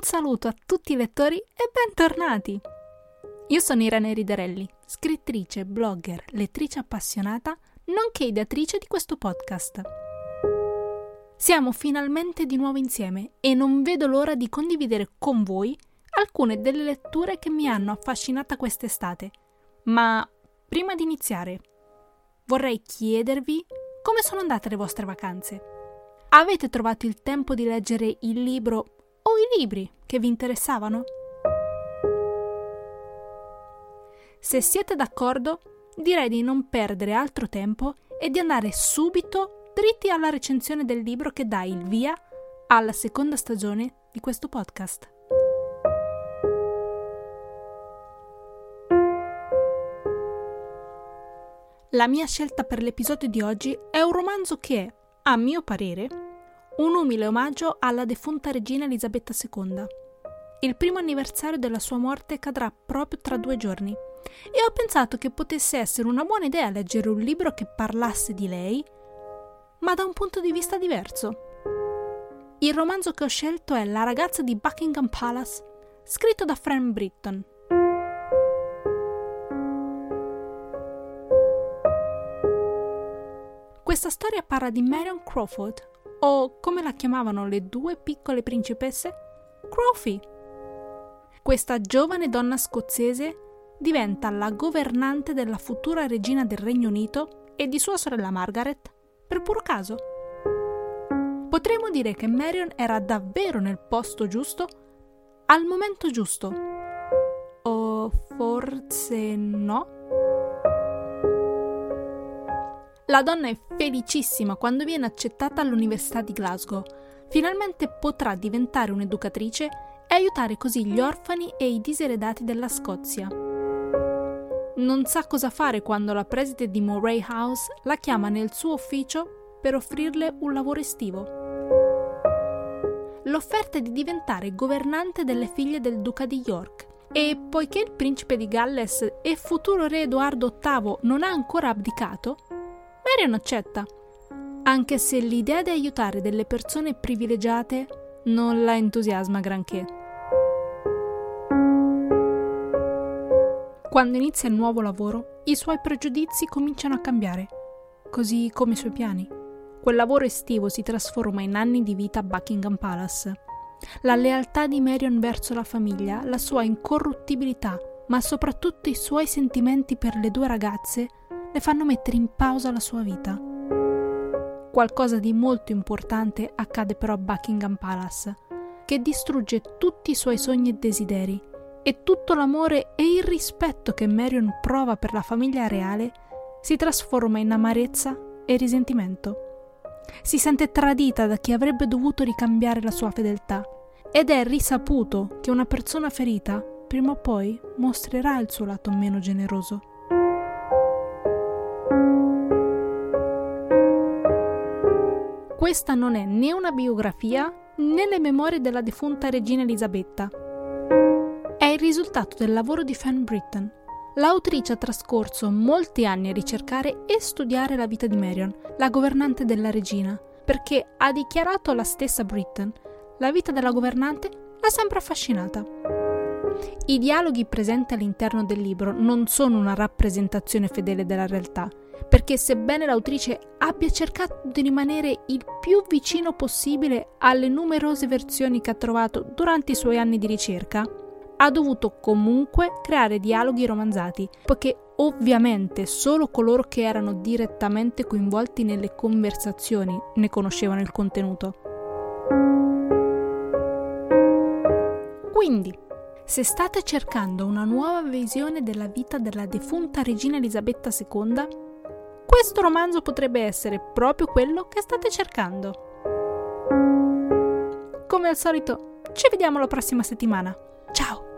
Un saluto a tutti i lettori e bentornati! Io sono Irene Riderelli, scrittrice, blogger, lettrice appassionata, nonché ideatrice di questo podcast. Siamo finalmente di nuovo insieme e non vedo l'ora di condividere con voi alcune delle letture che mi hanno affascinata quest'estate. Ma prima di iniziare, vorrei chiedervi come sono andate le vostre vacanze. Avete trovato il tempo di leggere il libro o i libri che vi interessavano? Se siete d'accordo, direi di non perdere altro tempo e di andare subito dritti alla recensione del libro che dà il via alla seconda stagione di questo podcast. La mia scelta per l'episodio di oggi è un romanzo che a mio parere, un umile omaggio alla defunta regina Elisabetta II. Il primo anniversario della sua morte cadrà proprio tra due giorni e ho pensato che potesse essere una buona idea leggere un libro che parlasse di lei, ma da un punto di vista diverso. Il romanzo che ho scelto è La ragazza di Buckingham Palace, scritto da Fran Britton. Questa storia parla di Marion Crawford, o come la chiamavano le due piccole principesse, Crawfie. Questa giovane donna scozzese diventa la governante della futura regina del Regno Unito e di sua sorella Margaret per puro caso. Potremmo dire che Marion era davvero nel posto giusto al momento giusto. O forse no? La donna è felicissima quando viene accettata all'Università di Glasgow. Finalmente potrà diventare un'educatrice e aiutare così gli orfani e i diseredati della Scozia. Non sa cosa fare quando la preside di Moray House la chiama nel suo ufficio per offrirle un lavoro estivo. L'offerta è di diventare governante delle figlie del duca di York e poiché il principe di Galles e futuro re Edoardo VIII non ha ancora abdicato, Marion accetta, anche se l'idea di aiutare delle persone privilegiate non la entusiasma granché. Quando inizia il nuovo lavoro, i suoi pregiudizi cominciano a cambiare, così come i suoi piani. Quel lavoro estivo si trasforma in anni di vita a Buckingham Palace. La lealtà di Marion verso la famiglia, la sua incorruttibilità, ma soprattutto i suoi sentimenti per le due ragazze le fanno mettere in pausa la sua vita. Qualcosa di molto importante accade però a Buckingham Palace, che distrugge tutti i suoi sogni e desideri, e tutto l'amore e il rispetto che Marion prova per la famiglia reale si trasforma in amarezza e risentimento. Si sente tradita da chi avrebbe dovuto ricambiare la sua fedeltà ed è risaputo che una persona ferita prima o poi mostrerà il suo lato meno generoso. Questa non è né una biografia né le memorie della defunta regina Elisabetta. È il risultato del lavoro di Fan Britton. L'autrice ha trascorso molti anni a ricercare e studiare la vita di Marion, la governante della regina, perché ha dichiarato la stessa Britton, la vita della governante l'ha sempre affascinata. I dialoghi presenti all'interno del libro non sono una rappresentazione fedele della realtà, perché sebbene l'autrice abbia cercato di rimanere il più vicino possibile alle numerose versioni che ha trovato durante i suoi anni di ricerca, ha dovuto comunque creare dialoghi romanzati, poiché ovviamente solo coloro che erano direttamente coinvolti nelle conversazioni ne conoscevano il contenuto. Quindi, se state cercando una nuova visione della vita della defunta regina Elisabetta II, questo romanzo potrebbe essere proprio quello che state cercando. Come al solito, ci vediamo la prossima settimana. Ciao!